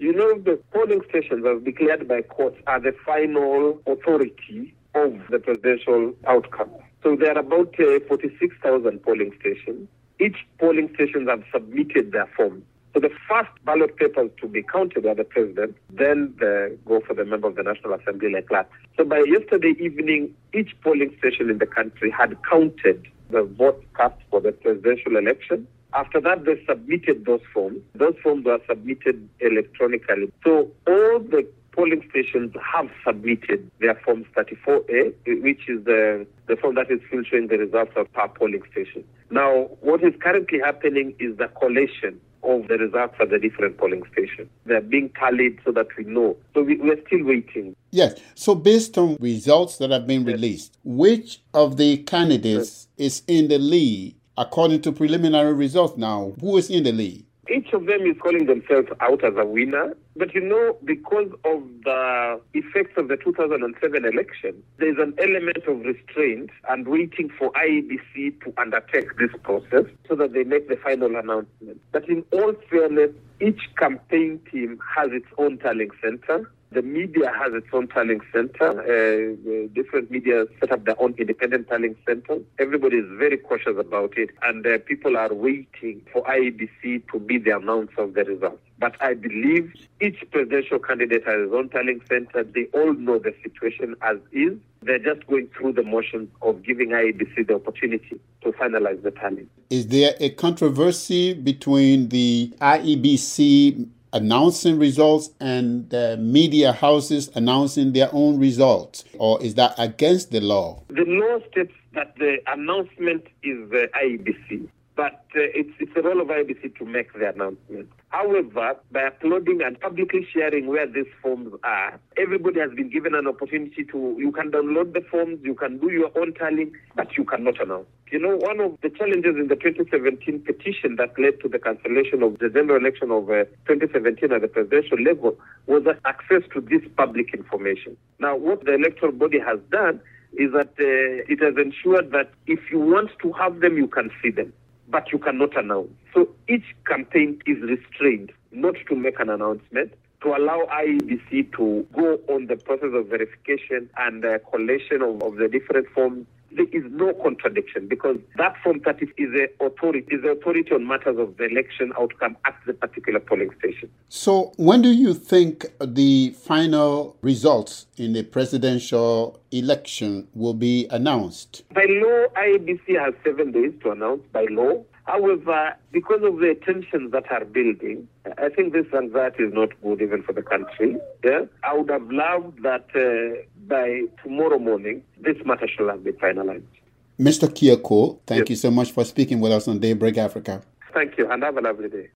You know, the polling stations, as declared by courts, are the final authority of the presidential outcome. So there are about uh, 46,000 polling stations. Each polling station have submitted their form. So the first ballot papers to be counted by the president, then the, go for the member of the National Assembly like that. So by yesterday evening, each polling station in the country had counted the votes cast for the presidential election. After that, they submitted those forms. Those forms were submitted electronically. So all the polling stations have submitted their Forms 34A, which is the, the form that is filtering the results of per polling station. Now, what is currently happening is the collation of the results at the different polling stations. They're being tallied so that we know. So we, we're still waiting. Yes. So based on results that have been released, which of the candidates yes. is in the lead according to preliminary results now? Who is in the lead? Each of them is calling themselves out as a winner. But you know, because of the effects of the 2007 election, there's an element of restraint and waiting for IEBC to undertake this process so that they make the final announcement. But in all fairness, each campaign team has its own tallying center. The media has its own tallying center. Uh, different media set up their own independent tallying center. Everybody is very cautious about it, and uh, people are waiting for IEBC to be the announcer of the results. But I believe each presidential candidate has his own tallying center. They all know the situation as is. They're just going through the motions of giving IEBC the opportunity to finalize the tally. Is there a controversy between the IEBC announcing results and the media houses announcing their own results? Or is that against the law? The law states that the announcement is the IEBC but uh, it's, it's the role of IEBC to make the announcement. However, by uploading and publicly sharing where these forms are, everybody has been given an opportunity to, you can download the forms, you can do your own tallying, but you cannot announce. You know, one of the challenges in the 2017 petition that led to the cancellation of the general election of uh, 2017 at the presidential level was access to this public information. Now, what the electoral body has done is that uh, it has ensured that if you want to have them, you can see them but you cannot announce. So each campaign is restrained not to make an announcement, to allow IEBC to go on the process of verification and uh, collation of, of the different forms there is no contradiction because that Form 30 is the authority is the authority on matters of the election outcome at the particular polling station. So when do you think the final results in the presidential election will be announced? By law, IEBC has seven days to announce by law. However, because of the tensions that are building, I think this anxiety is not good even for the country. Yeah? I would have loved that uh, by tomorrow morning, this matter shall have been finalized. Mr. Kioko, thank yes. you so much for speaking with us on Daybreak Africa. Thank you, and have a lovely day.